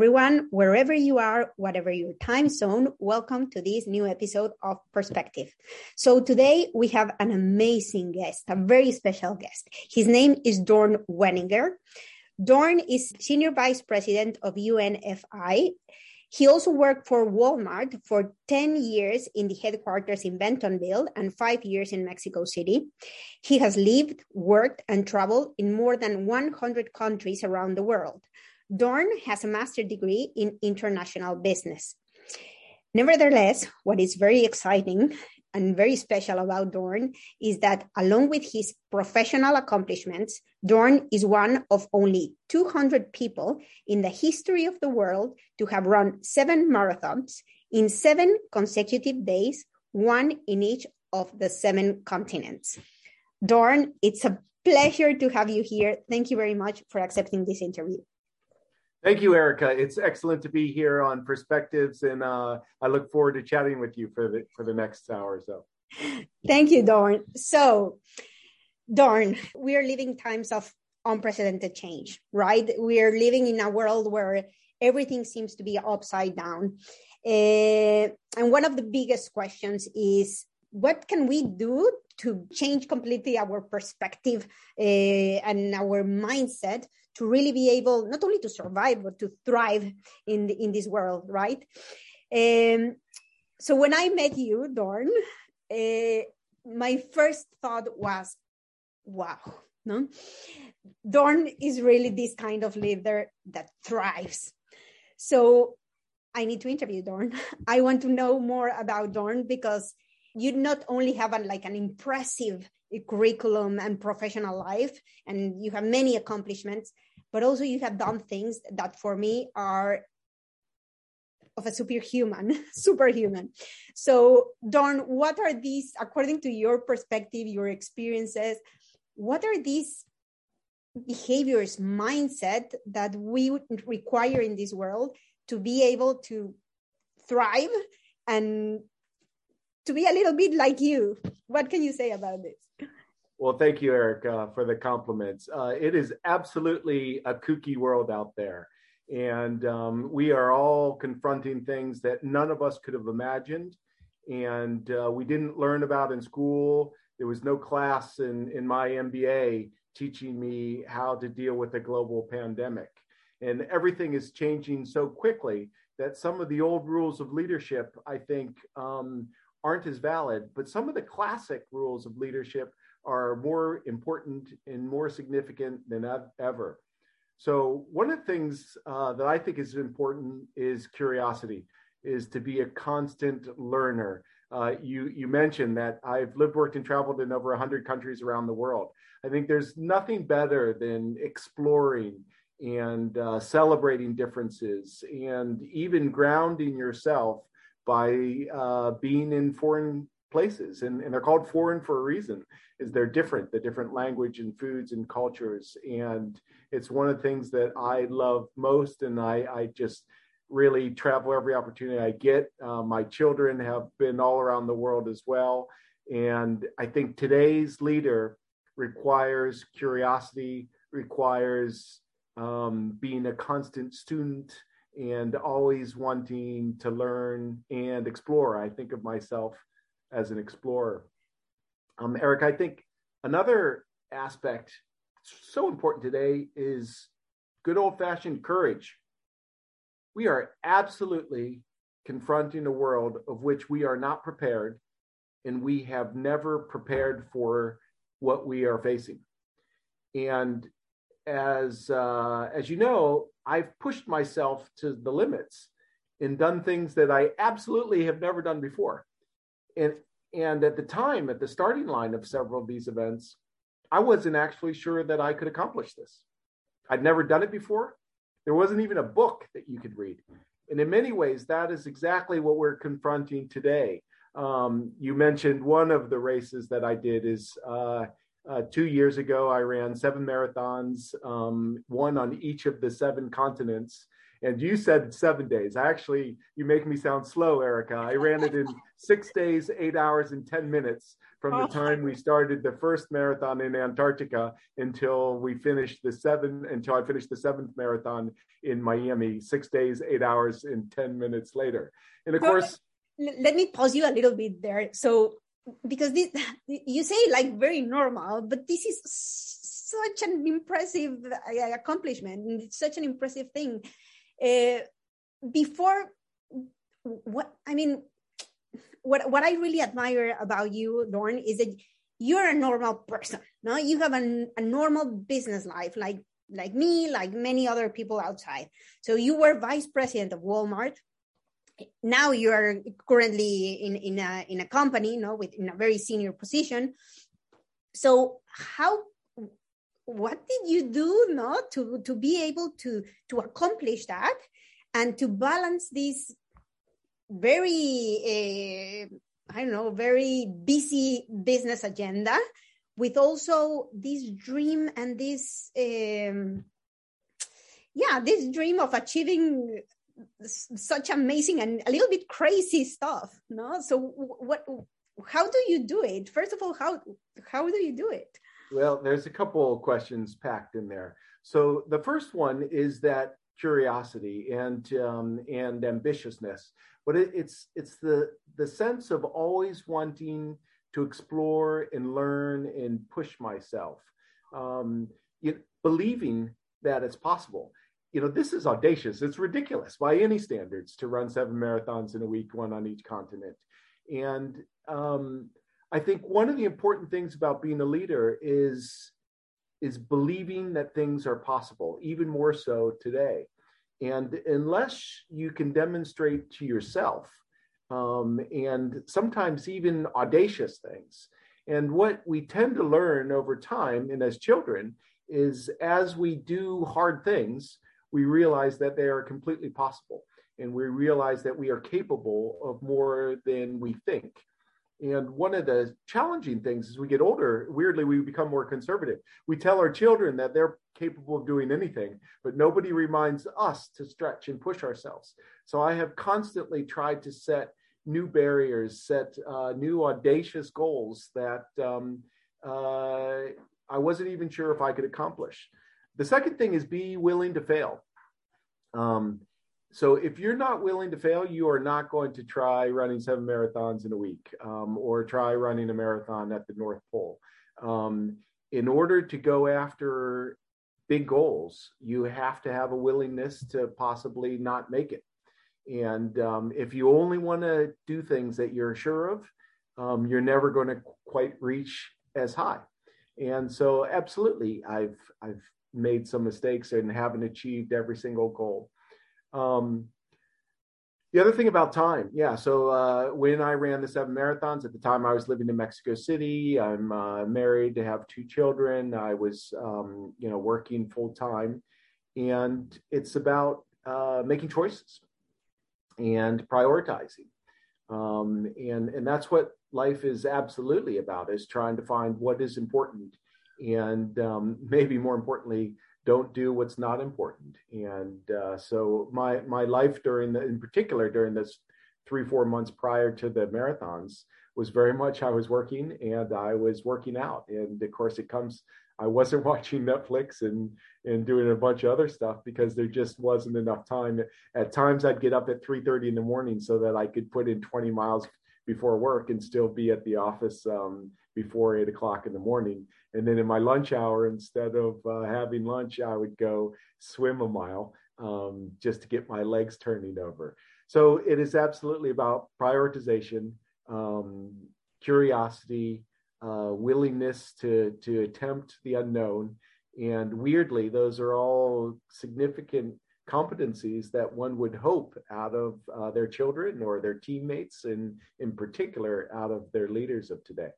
Everyone, wherever you are, whatever your time zone, welcome to this new episode of Perspective. So, today we have an amazing guest, a very special guest. His name is Dorn Wenninger. Dorn is Senior Vice President of UNFI. He also worked for Walmart for 10 years in the headquarters in Bentonville and five years in Mexico City. He has lived, worked, and traveled in more than 100 countries around the world. Dorn has a master's degree in international business. Nevertheless, what is very exciting and very special about Dorn is that along with his professional accomplishments, Dorn is one of only 200 people in the history of the world to have run seven marathons in seven consecutive days, one in each of the seven continents. Dorn, it's a pleasure to have you here. Thank you very much for accepting this interview. Thank you, Erica. It's excellent to be here on Perspectives, and uh, I look forward to chatting with you for the for the next hour or so. Thank you, Dorn. So, Dorn, we are living times of unprecedented change, right? We are living in a world where everything seems to be upside down. Uh, and one of the biggest questions is what can we do to change completely our perspective uh, and our mindset to really be able not only to survive but to thrive in the, in this world right? Um, so when i met you dorn uh, my first thought was wow no? Dorn is really this kind of leader that thrives. So i need to interview dorn. I want to know more about dorn because you not only have like an impressive curriculum and professional life and you have many accomplishments but also you have done things that for me are of a superhuman superhuman. So Dorn what are these according to your perspective your experiences what are these behaviors mindset that we would require in this world to be able to thrive and to be a little bit like you. What can you say about this? Well, thank you, Eric, uh, for the compliments. Uh, it is absolutely a kooky world out there. And um, we are all confronting things that none of us could have imagined. And uh, we didn't learn about in school. There was no class in, in my MBA teaching me how to deal with a global pandemic. And everything is changing so quickly that some of the old rules of leadership, I think, um, aren't as valid, but some of the classic rules of leadership are more important and more significant than ever. So one of the things uh, that I think is important is curiosity, is to be a constant learner. Uh, you you mentioned that I've lived, worked, and traveled in over 100 countries around the world. I think there's nothing better than exploring and uh, celebrating differences and even grounding yourself by uh, being in foreign places and, and they're called foreign for a reason is they're different the different language and foods and cultures and it's one of the things that i love most and i, I just really travel every opportunity i get. Uh, my children have been all around the world as well and i think today's leader requires curiosity requires um, being a constant student and always wanting to learn and explore. I think of myself as an explorer. Um, Eric, I think another aspect so important today is good old fashioned courage. We are absolutely confronting a world of which we are not prepared and we have never prepared for what we are facing. And as uh, as you know, I've pushed myself to the limits and done things that I absolutely have never done before. And and at the time, at the starting line of several of these events, I wasn't actually sure that I could accomplish this. I'd never done it before. There wasn't even a book that you could read. And in many ways, that is exactly what we're confronting today. Um, you mentioned one of the races that I did is uh, uh, two years ago, I ran seven marathons, um, one on each of the seven continents. And you said seven days. I Actually, you make me sound slow, Erica. I ran it in six days, eight hours, and 10 minutes from the oh. time we started the first marathon in Antarctica until we finished the seven, until I finished the seventh marathon in Miami, six days, eight hours, and 10 minutes later. And of course, let me pause you a little bit there. So, because this, you say like very normal, but this is such an impressive uh, accomplishment. It's such an impressive thing. Uh, before, what I mean, what what I really admire about you, Dorn, is that you're a normal person. No, you have a, a normal business life, like like me, like many other people outside. So you were vice president of Walmart. Now you are currently in in a in a company, no, with in a very senior position. So how what did you do no to to be able to to accomplish that and to balance this very uh, i don't know very busy business agenda with also this dream and this um, yeah this dream of achieving such amazing and a little bit crazy stuff no so what how do you do it first of all how how do you do it well, there's a couple of questions packed in there. So the first one is that curiosity and um, and ambitiousness, but it, it's it's the the sense of always wanting to explore and learn and push myself, um, believing that it's possible. You know, this is audacious. It's ridiculous by any standards to run seven marathons in a week, one on each continent, and um, I think one of the important things about being a leader is is believing that things are possible, even more so today. And unless you can demonstrate to yourself, um, and sometimes even audacious things, and what we tend to learn over time and as children is as we do hard things, we realize that they are completely possible. And we realize that we are capable of more than we think. And one of the challenging things as we get older, weirdly, we become more conservative. We tell our children that they're capable of doing anything, but nobody reminds us to stretch and push ourselves. So I have constantly tried to set new barriers, set uh, new audacious goals that um, uh, I wasn't even sure if I could accomplish. The second thing is be willing to fail. Um, so if you're not willing to fail, you are not going to try running seven marathons in a week um, or try running a marathon at the North Pole. Um, in order to go after big goals, you have to have a willingness to possibly not make it. And um, if you only want to do things that you're sure of, um, you're never going to quite reach as high. And so, absolutely, I've I've made some mistakes and haven't achieved every single goal. Um, the other thing about time, yeah. So uh, when I ran the seven marathons, at the time I was living in Mexico City. I'm uh, married to have two children. I was, um, you know, working full time, and it's about uh, making choices and prioritizing, um, and and that's what life is absolutely about: is trying to find what is important, and um, maybe more importantly, don't do what's not important. And uh, so my my life during the, in particular during this three four months prior to the marathons was very much I was working and I was working out. And of course, it comes. I wasn't watching Netflix and and doing a bunch of other stuff because there just wasn't enough time. At times, I'd get up at three thirty in the morning so that I could put in twenty miles before work and still be at the office um, before eight o'clock in the morning. And then in my lunch hour, instead of uh, having lunch, I would go swim a mile um, just to get my legs turning over. So it is absolutely about prioritization, um, curiosity, uh, willingness to to attempt the unknown, and weirdly, those are all significant competencies that one would hope out of uh, their children or their teammates, and in particular, out of their leaders of today.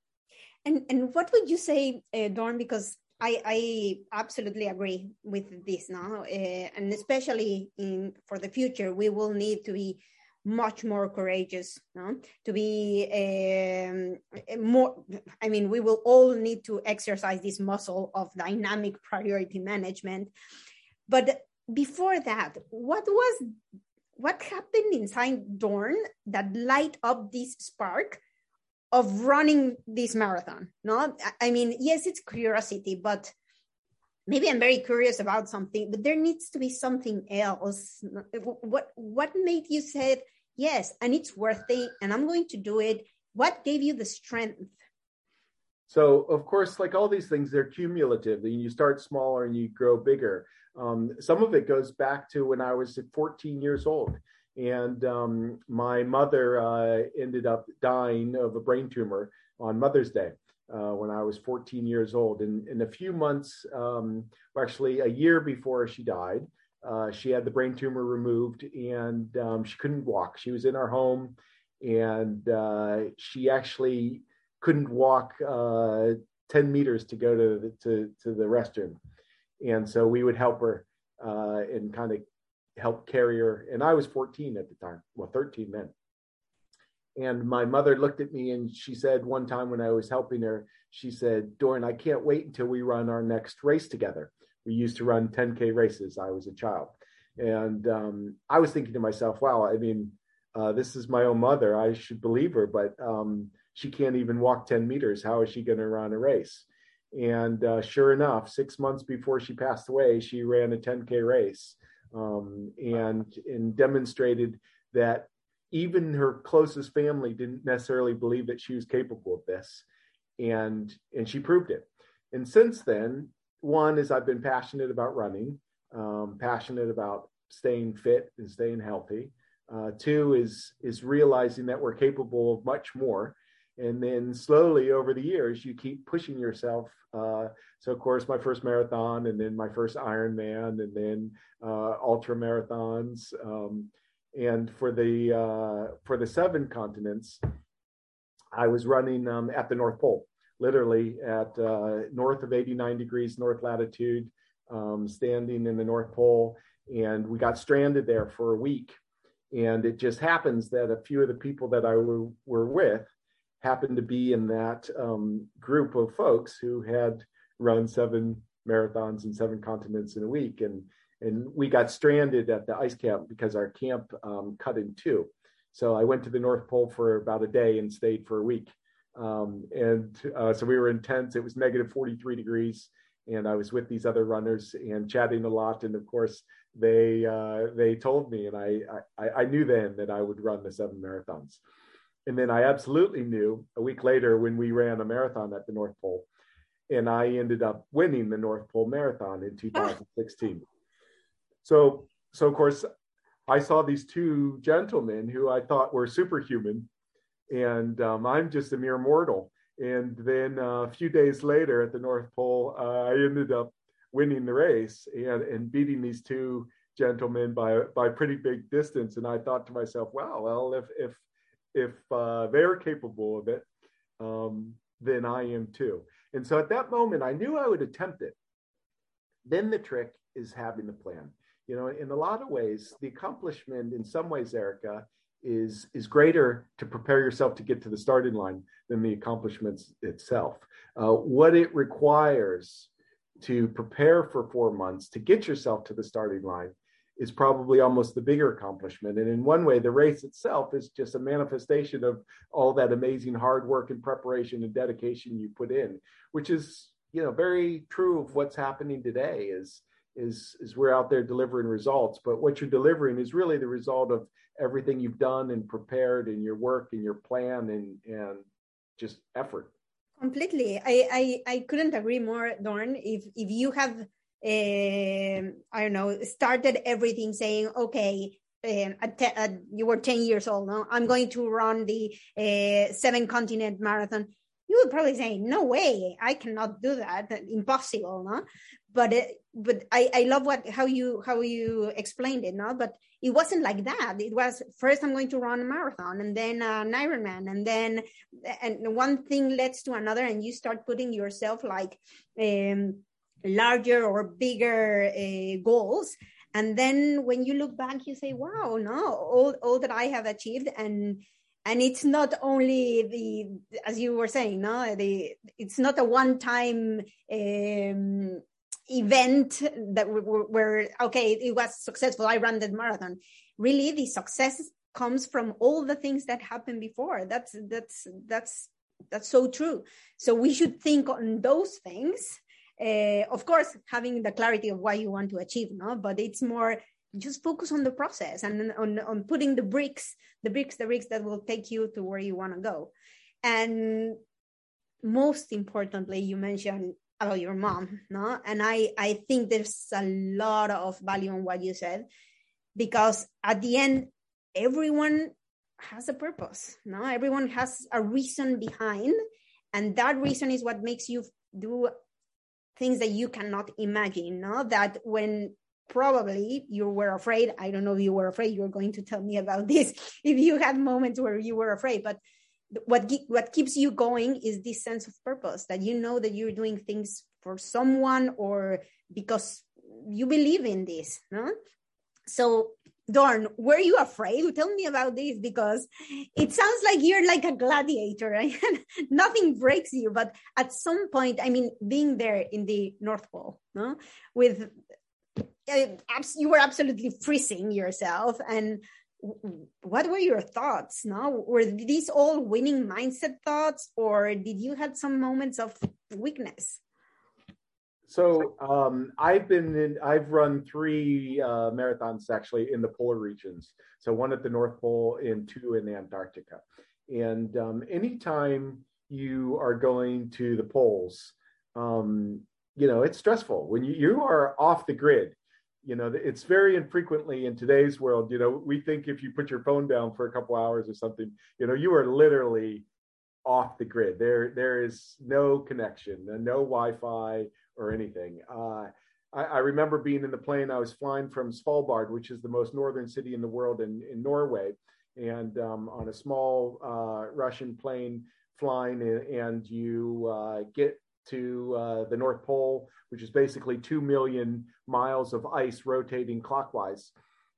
And and what would you say, uh, Dorn? Because I, I absolutely agree with this now, uh, and especially in for the future, we will need to be much more courageous, no? to be um, more. I mean, we will all need to exercise this muscle of dynamic priority management. But before that, what was what happened inside Dorn that light up this spark of running this marathon? No, I mean, yes, it's curiosity, but maybe I'm very curious about something, but there needs to be something else. What what made you say yes, and it's worth it, and I'm going to do it? What gave you the strength? So, of course, like all these things, they're cumulative. You start smaller and you grow bigger. Um, some of it goes back to when I was 14 years old, and um, my mother uh, ended up dying of a brain tumor on Mother's Day. Uh, when I was 14 years old. And in a few months, um, actually a year before she died, uh, she had the brain tumor removed and um, she couldn't walk. She was in our home and uh, she actually couldn't walk uh, 10 meters to go to the, to, to the restroom. And so we would help her uh, and kind of help carry her. And I was 14 at the time, well, 13 then. And my mother looked at me and she said one time when I was helping her, she said, Doran, I can't wait until we run our next race together. We used to run 10K races. I was a child. And um, I was thinking to myself, wow, I mean, uh, this is my own mother. I should believe her, but um, she can't even walk 10 meters. How is she going to run a race? And uh, sure enough, six months before she passed away, she ran a 10K race um, and, and demonstrated that even her closest family didn't necessarily believe that she was capable of this. And and she proved it. And since then one is i've been passionate about running um, passionate about staying fit and staying healthy. Uh, two is is realizing that we're capable of much more and then slowly over the years you keep pushing yourself uh, so of course my first marathon and then my first ironman and then uh, ultra marathons um, and for the uh, for the seven continents, I was running um, at the North Pole, literally at uh, north of 89 degrees north latitude, um, standing in the North Pole, and we got stranded there for a week. And it just happens that a few of the people that I were, were with happened to be in that um, group of folks who had run seven marathons in seven continents in a week, and and we got stranded at the ice camp because our camp um, cut in two. So I went to the North Pole for about a day and stayed for a week. Um, and uh, so we were intense. It was negative 43 degrees, and I was with these other runners and chatting a lot. And of course, they uh, they told me, and I, I I knew then that I would run the seven marathons. And then I absolutely knew a week later when we ran a marathon at the North Pole, and I ended up winning the North Pole Marathon in 2016. So, so of course, I saw these two gentlemen who I thought were superhuman, and um, I'm just a mere mortal. And then uh, a few days later at the North Pole, uh, I ended up winning the race and, and beating these two gentlemen by by pretty big distance. And I thought to myself, wow, well, if if if uh, they're capable of it, um, then I am too. And so at that moment, I knew I would attempt it. Then the trick is having the plan you know in a lot of ways the accomplishment in some ways erica is is greater to prepare yourself to get to the starting line than the accomplishments itself uh, what it requires to prepare for four months to get yourself to the starting line is probably almost the bigger accomplishment. And in one way the race itself is just a manifestation of all that amazing hard work and preparation and dedication you put in which is you know very true of what's happening today is is is we're out there delivering results. But what you're delivering is really the result of everything you've done and prepared in your work and your plan and and just effort. Completely. I i, I couldn't agree more dorn. If if you have i don't know started everything saying okay um, at te- you were 10 years old no i'm going to run the uh, seven continent marathon you would probably say, "No way, I cannot do that. Impossible." No, but it, but I, I love what how you how you explained it. No, but it wasn't like that. It was first I'm going to run a marathon, and then an Ironman, and then and one thing leads to another, and you start putting yourself like um, larger or bigger uh, goals. And then when you look back, you say, "Wow, no, all all that I have achieved," and and it's not only the as you were saying no the it's not a one time um, event that where okay it was successful i ran the marathon. Really the success comes from all the things that happened before. That's that's that's that's so true. So we should think on those things uh, of course having the clarity of what you want to achieve no? But it's more just focus on the process and on, on putting the bricks the bricks the bricks that will take you to where you want to go. And most importantly you mentioned about your mom no? And i i think there's a lot of value in what you said because at the end everyone has a purpose no? Everyone has a reason behind and that reason is what makes you do things that you cannot imagine no? That when probably you were afraid i don't know if you were afraid you're going to tell me about this if you had moments where you were afraid but what what keeps you going is this sense of purpose that you know that you're doing things for someone or because you believe in this no? So Dorn, were you afraid? Tell me about this because it sounds like you're like a gladiator. Nothing breaks you, but at some point, I mean, being there in the North Pole, no, with uh, you were absolutely freezing yourself, and what were your thoughts no were these all winning mindset thoughts or did you had some moments of weakness so um, i've been in i've run three uh, marathons actually in the polar regions. So one at the north pole and two in antarctica. And um, anytime you are going to the poles um, you know it's stressful. When you, you are off the grid you know it's very infrequently in today's world you know we think if you put your phone down for a couple hours or something you know you are literally off the grid. There there is no connection no wi-fi or anything uh, I, I, remember being in the plane i was flying from svalbard which is the most northern city in the world in, in norway and um, on a small uh, russian plane flying and, you uh, get to uh, the North Pole, which is basically 2 million miles of ice rotating clockwise.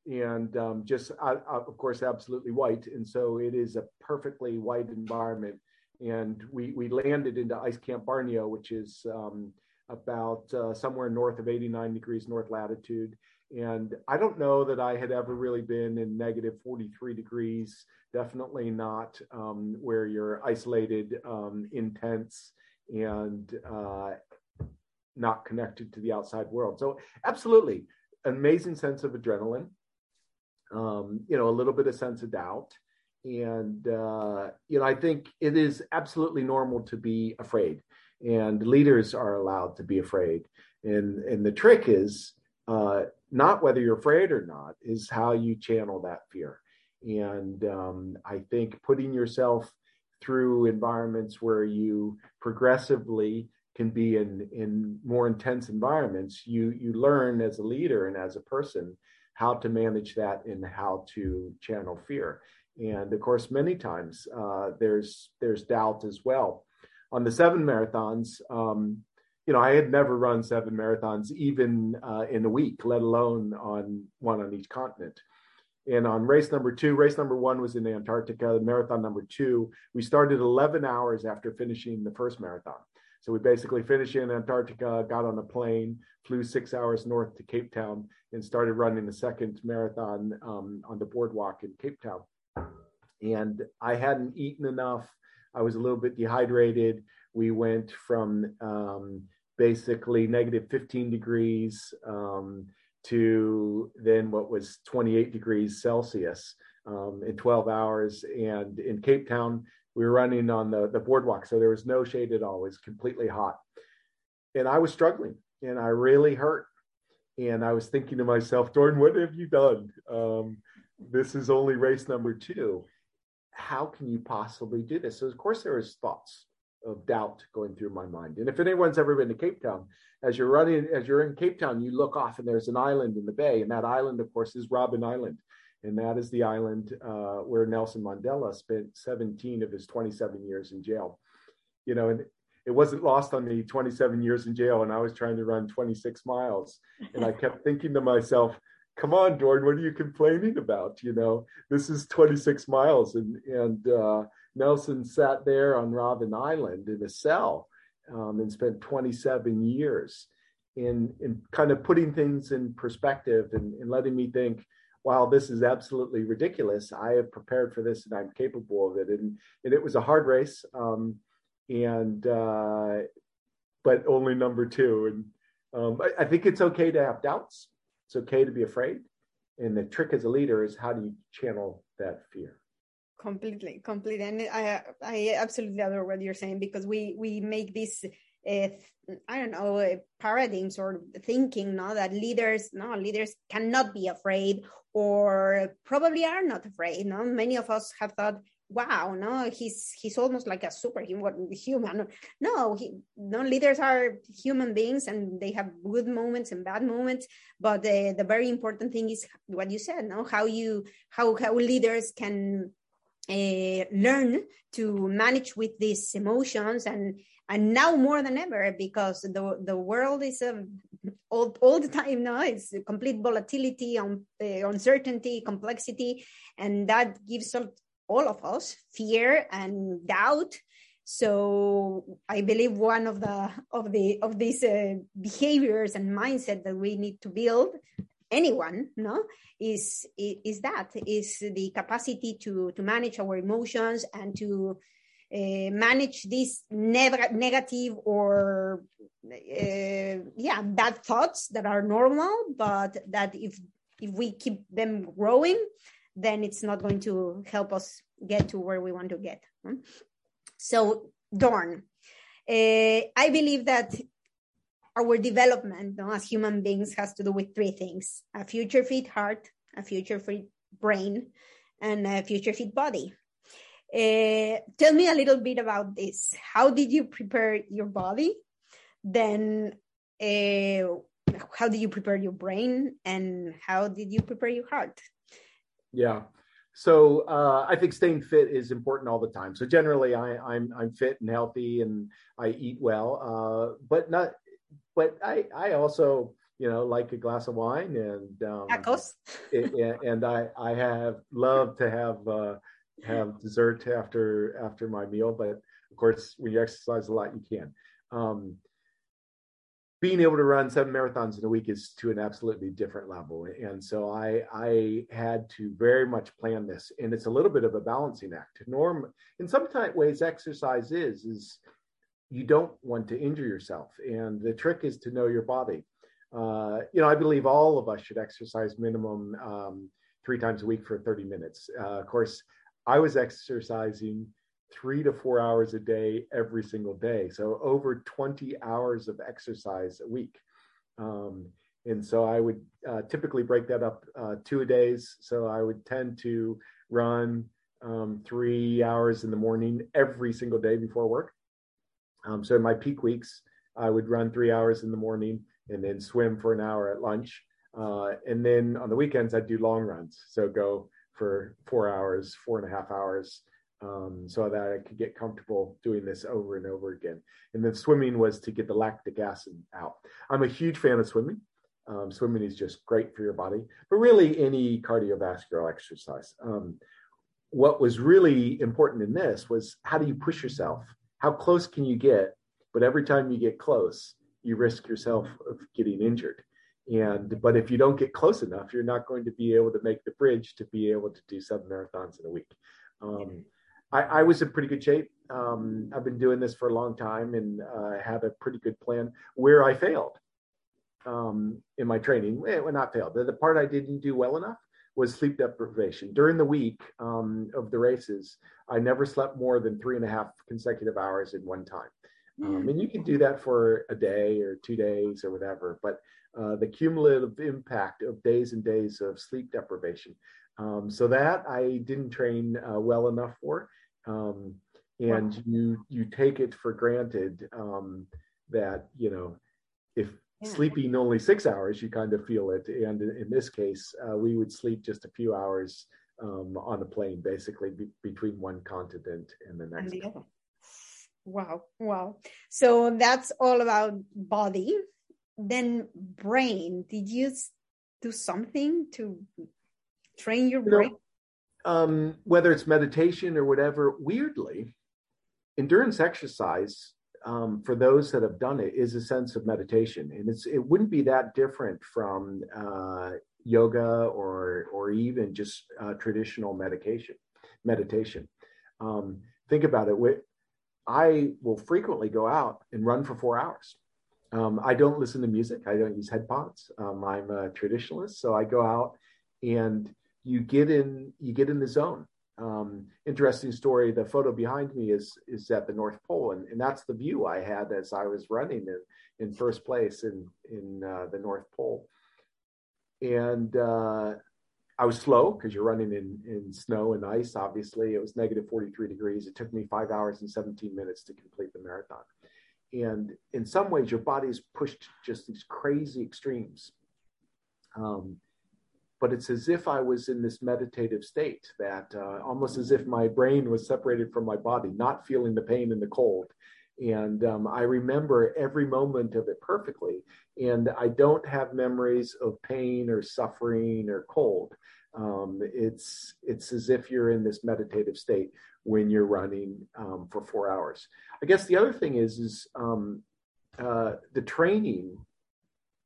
And um, just, uh, uh, of course, absolutely white. And so it is a perfectly white environment. And we, we landed into Ice Camp Barneo, which is um, about uh, somewhere north of 89 degrees north latitude. And I don't know that I had ever really been in negative 43 degrees, definitely not um, where you're isolated, um, intense and uh, not connected to the outside world. So, absolutely, amazing sense of adrenaline. Um, you know, a little bit of sense of doubt, and uh, you know, I think it is absolutely normal to be afraid, and leaders are allowed to be afraid. And and the trick is uh, not whether you're afraid or not, is how you channel that fear. And um, I think putting yourself through environments where you progressively can be in in more intense environments you you learn as a leader and as a person how to manage that and how to channel fear and of course many times uh, there's there's doubt as well on the seven marathons um, you know i had never run seven marathons even uh, in a week let alone on one on each continent and on race number two, race number one was in Antarctica, marathon number two, we started 11 hours after finishing the first marathon. So we basically finished in Antarctica, got on a plane, flew six hours north to Cape Town, and started running the second marathon um, on the boardwalk in Cape Town. And I hadn't eaten enough. I was a little bit dehydrated. We went from um, basically negative 15 degrees um, to then what was 28 degrees Celsius um, in 12 hours. And in Cape Town, we were running on the, the boardwalk, so there was no shade at all. It was completely hot. And I was struggling and I really hurt. And I was thinking to myself, Dorn, what have you done? Um, this is only race number two. How can you possibly do this? So, of course, there was thoughts of doubt going through my mind. And if anyone's ever been to Cape Town, as you're running, as you're in Cape Town, you look off and there's an island in the bay, and that island, of course, is Robben Island, and that is the island uh, where Nelson Mandela spent 17 of his 27 years in jail. You know, and it wasn't lost on me 27 years in jail, and I was trying to run 26 miles, and I kept thinking to myself, "Come on, Dorn, what are you complaining about? You know, this is 26 miles, and and uh, Nelson sat there on Robben Island in a cell." um, and spent 27 years. in in kind of putting things in perspective and, and letting me think while this is absolutely ridiculous, I have prepared for this and I'm capable of it. And, and it was a hard race. Um, and, uh, but only number two. And um, I, I, think it's okay to have doubts. It's okay to be afraid. And the trick as a leader is how do you channel that fear? Completely, completely. And I, I absolutely adore what you're saying because we, we make this uh, I don't know uh, paradigms or thinking, no, that leaders, no, leaders cannot be afraid or probably are not afraid. No, many of us have thought, wow, no, he's he's almost like a superhuman. Human. No, he, no, leaders are human beings and they have good moments and bad moments. But the the very important thing is what you said, no, how you how how leaders can uh, learn to manage with these emotions and and now more than ever because the the world is um, all, all the time now it's complete volatility on uh, uncertainty complexity and that gives all of us fear and doubt. So i believe one of the of the of these uh, behaviors and mindset that we need to build anyone no is is that is the capacity to to manage our emotions and to uh, manage these neg- negative or uh, yeah bad thoughts that are normal but that if if we keep them growing then it's not going to help us get to where we want to get so dorn uh, i believe that our development as human beings has to do with three things a future fit heart a future fit brain and a future fit body uh, tell me a little bit about this. How did you prepare your body? Then, uh, how did you prepare your brain? And how did you prepare your heart? Yeah. So uh, I think staying fit is important all the time. So generally, I, am I'm, I'm fit and healthy, and I eat well. Uh, but not. But I I also you know like a glass of wine and um, tacos. it, and I I have loved to have uh, have dessert after after my meal, but of course, when you exercise a lot, you can. Um, being able to run seven marathons in a week is to an absolutely different level, and so I I had to very much plan this, and it's a little bit of a balancing act. Norm, in some ways, exercise is is you don't want to injure yourself, and the trick is to know your body. Uh, you know, I believe all of us should exercise minimum um, three times a week for 30 minutes. Uh, of course, I was exercising three to four hours a day every single day. So over 20 hours of exercise a week. Um, and so I would uh, typically break that up uh, two days. So I would tend to run um, three hours in the morning every single day before work. Um, so in my peak weeks, I would run three hours in the morning and then swim for an hour at lunch. Uh, and then on the weekends, I'd do long runs. So go for four hours, four and a half hours, um, so that I could get comfortable doing this over and over again. And then swimming was to get the lactic acid out. I'm a huge fan of swimming. Um, swimming is just great for your body, but really any cardiovascular exercise. Um, what was really important in this was how do you push yourself? How close can you get? But every time you get close, you risk yourself of getting injured and but if you don't get close enough you're not going to be able to make the bridge to be able to do seven marathons in a week um, I, I, was in pretty good shape. Um, i've been doing this for a long time and uh, had a pretty good plan where i failed um, in my training. Well not failed. The, the, part i didn't do well enough was sleep deprivation. During the week um, of the races i never slept more than three and a half consecutive hours in one time. Um, and you can do that for a day or two days or whatever but uh, the cumulative impact of days and days of sleep deprivation. Um, so that I didn't train uh, well enough for, um, and wow. you you take it for granted um, that you know if yeah. sleeping only six hours, you kind of feel it. And in, this case, uh, we would sleep just a few hours um, on the plane, basically be, between one continent and the next. And the wow, wow. So that's all about body then brain did you do something to train your brain you know, um, whether it's meditation or whatever weirdly endurance exercise um, for those that have done it is a sense of meditation, and it's it wouldn't be that different from uh, yoga or or even just uh, traditional medication meditation. Um, think about it. I will frequently go out and run for four hours. Um, I don't listen to music. I don't use headphones. Um, I'm a traditionalist, so I go out and you get in you get in the zone um, interesting story. The photo behind me is is at the North Pole, and, and that's the view I had as I was running in, in first place in in uh, the North Pole. And uh, I was slow because you're running in in snow and ice. Obviously, it was negative 43 degrees. It took me five hours and 17 minutes to complete the marathon. And in some ways, your body is pushed just these crazy extremes. Um, but it's as if I was in this meditative state that uh, almost as if my brain was separated from my body, not feeling the pain and the cold. And um, I remember every moment of it perfectly. And I don't have memories of pain or suffering or cold. Um, it's it's as if you're in this meditative state when you're running um, for four hours. I guess the other thing is is um, uh, the training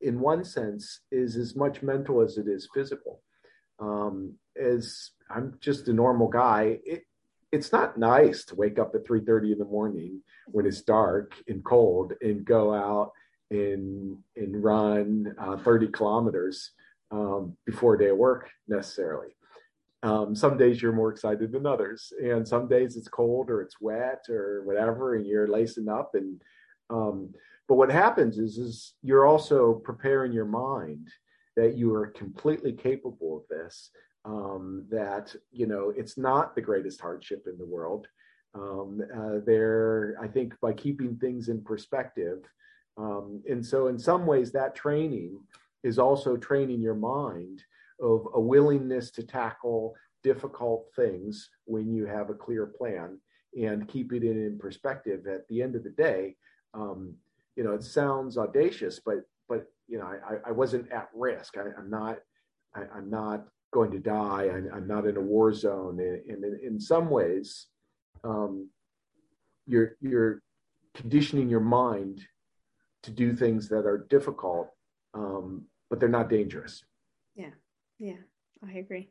in one sense, is as much mental as it is physical. Um, as I'm just a normal guy, it, it's not nice to wake up at 3:30 in the morning when it's dark and cold and go out and and run uh, 30 kilometers um, before a day of work necessarily. Um, some days you're more excited than others, and some days it's cold or it's wet or whatever, and you're lacing up. And um, but what happens is, is you're also preparing your mind that you are completely capable of this. Um, that you know it's not the greatest hardship in the world. Um, uh, there, I think, by keeping things in perspective, um, and so in some ways that training is also training your mind of a willingness to tackle difficult things when you have a clear plan and keep it in perspective. At the end of the day, um, you know, it sounds audacious, but but you know, I, I wasn't at risk. I, am not I, am not going to die. I, am not in a war zone. And, in, in some ways, um, you're you're conditioning your mind to do things that are difficult, um, but they're not dangerous. Yeah, yeah, I agree.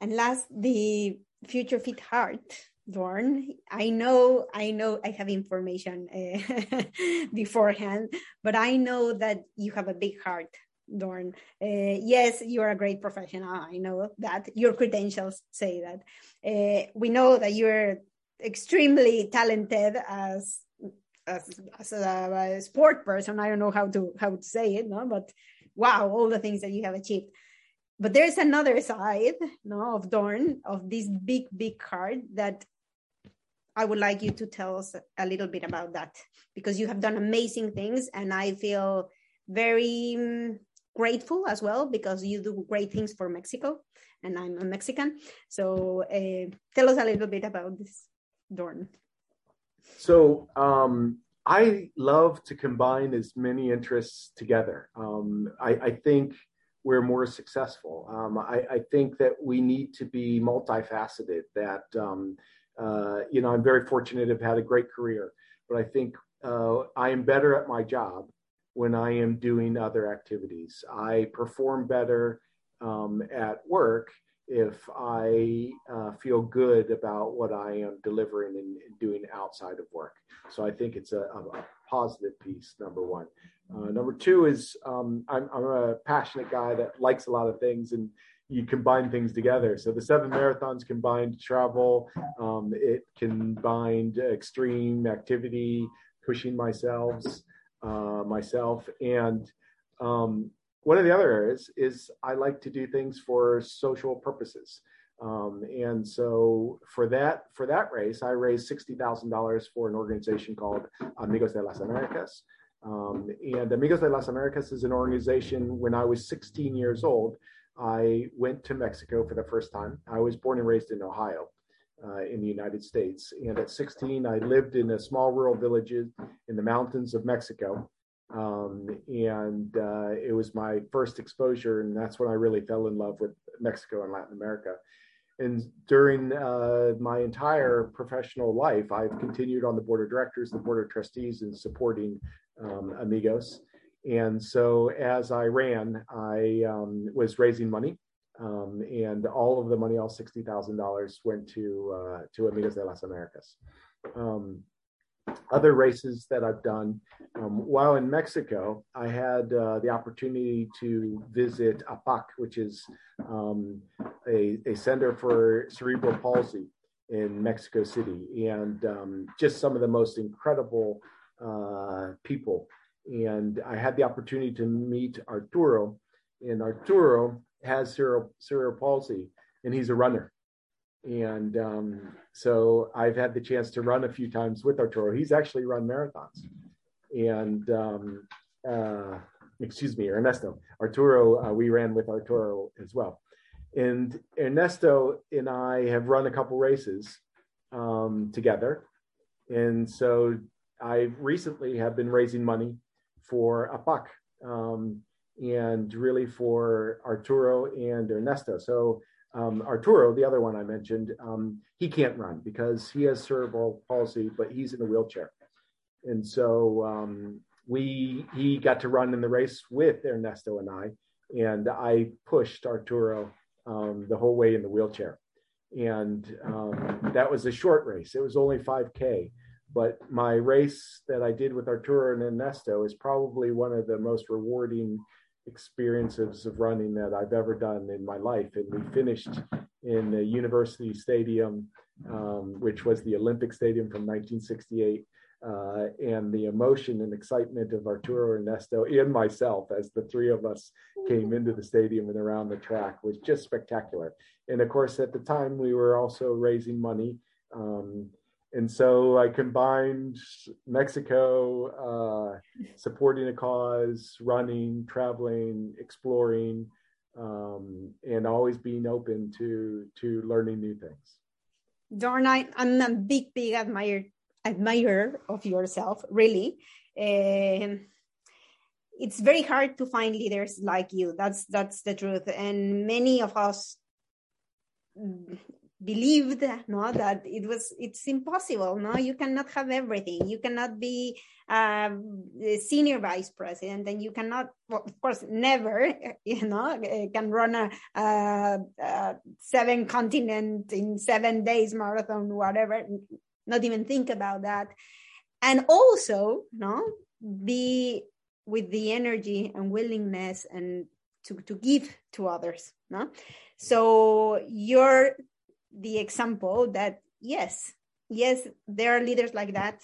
And last, the future fit heart Dorn. I know, I know I have information uh, beforehand, but I know that you have a big heart, Dorn. Uh, yes, you're a great professional. I know that your credentials say that. Uh, we know that you're extremely talented as as, as a, a, sport person. I don't know how to how to say it, no, but wow, all the things that you have achieved. But there's another side, no, of Dorn, of this big, big card that I would like you to tell us a little bit about that because you have done amazing things, and I feel very um, grateful as well because you do great things for Mexico, and I'm a Mexican. So uh, tell us a little bit about this, Dorn. So um, I love to combine as many interests together. Um, I, I, think we're more successful. Um, I, I, think that we need to be multifaceted. That um, uh, you know, I'm very fortunate to have had a great career, but I think uh, I am better at my job when I am doing other activities. I perform better um, at work if I uh, feel good about what I am delivering and, doing outside of work. So I think it's a, a positive piece, number one. Uh, number two is um, I'm, I'm, a passionate guy that likes a lot of things and you combine things together. So the seven marathons combined travel, um, it combined extreme activity, pushing myself, uh, myself, and um, one of the other areas is I like to do things for social purposes. Um, and so for that for that race, I raised sixty thousand dollars for an organization called Amigos de las Americas. Um, and Amigos de las Americas is an organization. When I was 16 years old, I went to Mexico for the first time. I was born and raised in Ohio. Uh, in the United States. And at 16, I lived in a small rural village in the mountains of Mexico. Um, and uh, it was my first exposure, and that's when I really fell in love with Mexico and Latin America. and during uh, my entire professional life, I've continued on the board of directors, the board of trustees, and supporting um, Amigos. And so as I ran, I um, was raising money, um, and all of the money, all sixty thousand dollars, went to uh, to Amigos de las Americas. Um, other races that I've done. Um, while in Mexico, I had uh, the opportunity to visit APAC, which is um, a, a, center for cerebral palsy in Mexico City, and um, just some of the most incredible uh, people. And I had the opportunity to meet Arturo, and Arturo has cerebral, cerebral palsy, and he's a runner. And um, so I've had the chance to run a few times with Arturo. He's actually run marathons. And um, uh, excuse me, Ernesto. Arturo, uh, we ran with Arturo as well. And Ernesto and I have run a couple races um, together. And so I recently have been raising money for APAC um, and really for Arturo and Ernesto. So um, Arturo, the other one I mentioned, um, he can't run because he has cerebral palsy, but he's in a wheelchair. And so um, we he got to run in the race with Ernesto and I, and I pushed Arturo um, the whole way in the wheelchair. And um, that was a short race. It was only 5K. But my race that I did with Arturo and Ernesto is probably one of the most rewarding experiences of running that I've ever done in my life. And we finished in the University Stadium, um, which was the Olympic Stadium from 1968. Uh, and the emotion and excitement of Arturo and Ernesto and myself as the three of us came into the stadium and around the track was just spectacular. And of course, at the time, we were also raising money. Um, and so I combined Mexico, uh, supporting a cause, running, traveling, exploring, um, and always being open to to learning new things. Dorn, I, I'm a big, big admirer admirer of yourself. Really, uh, it's very hard to find leaders like you. That's that's the truth, and many of us believed no that it was it's impossible. No you cannot have everything. You cannot be uh, senior vice president and you cannot well, of course never you know can run a, a, a seven continent in seven days marathon whatever. Not even think about that. And also no be with the energy and willingness and to, to give to others no? So your the example that yes, yes, there are leaders like that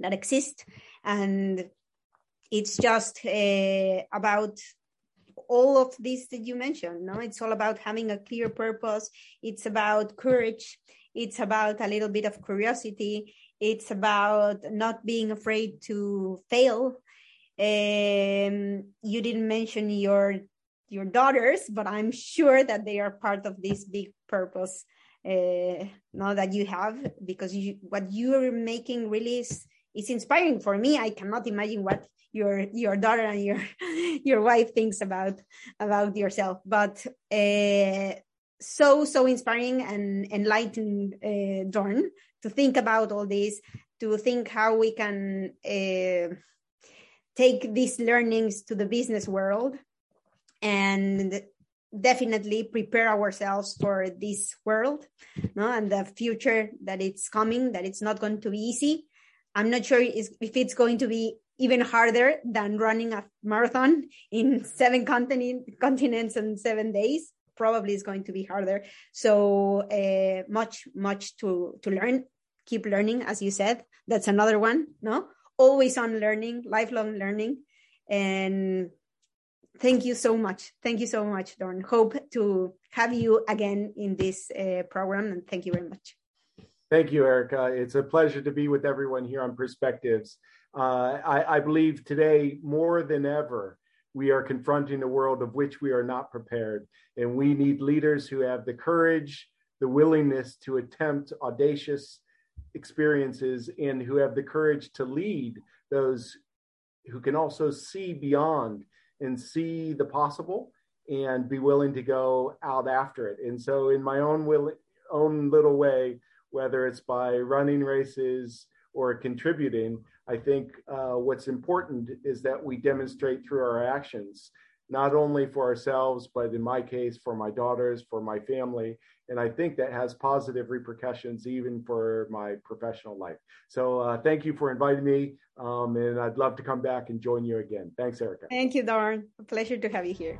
that exist, and it's just uh, about all of this that you mentioned. No, it's all about having a clear purpose. It's about courage. It's about a little bit of curiosity. It's about not being afraid to fail. Um, you didn't mention your your daughters, but I'm sure that they are part of this big purpose uh, now that you have because you, what you're making really is, is inspiring for me. I cannot imagine what your your daughter and your your wife thinks about about yourself, but uh, so so inspiring and enlightening, uh, Dorn, to think about all this, to think how we can uh, take these learnings to the business world and definitely prepare ourselves for this world no and the future that it's coming that it's not going to be easy. I'm not sure if it's going to be even harder than running a marathon in seven continent, continents and seven days. Probably is going to be harder. So uh, much much to to learn. Keep learning as you said. That's another one no? Always on learning lifelong learning. And thank you so much. Thank you so much, Dorn. Hope to have you again in this uh, program, and thank you very much. Thank you, Erica. It's a pleasure to be with everyone here on Perspectives. Uh, I, I believe today, more than ever, we are confronting a world of which we are not prepared, and we need leaders who have the courage, the willingness to attempt audacious experiences, and who have the courage to lead those who can also see beyond and see the possible and be willing to go out after it. And so, in my own will, own little way, whether it's by running races or contributing, I think uh, what's important is that we demonstrate through our actions, not only for ourselves, but in my case, for my daughters, for my family. And I think that has positive repercussions even for my professional life. So uh, thank you for inviting me. Um, and I'd love to come back and join you again. Thanks, Erica. Thank you, Dorn. A pleasure to have you here.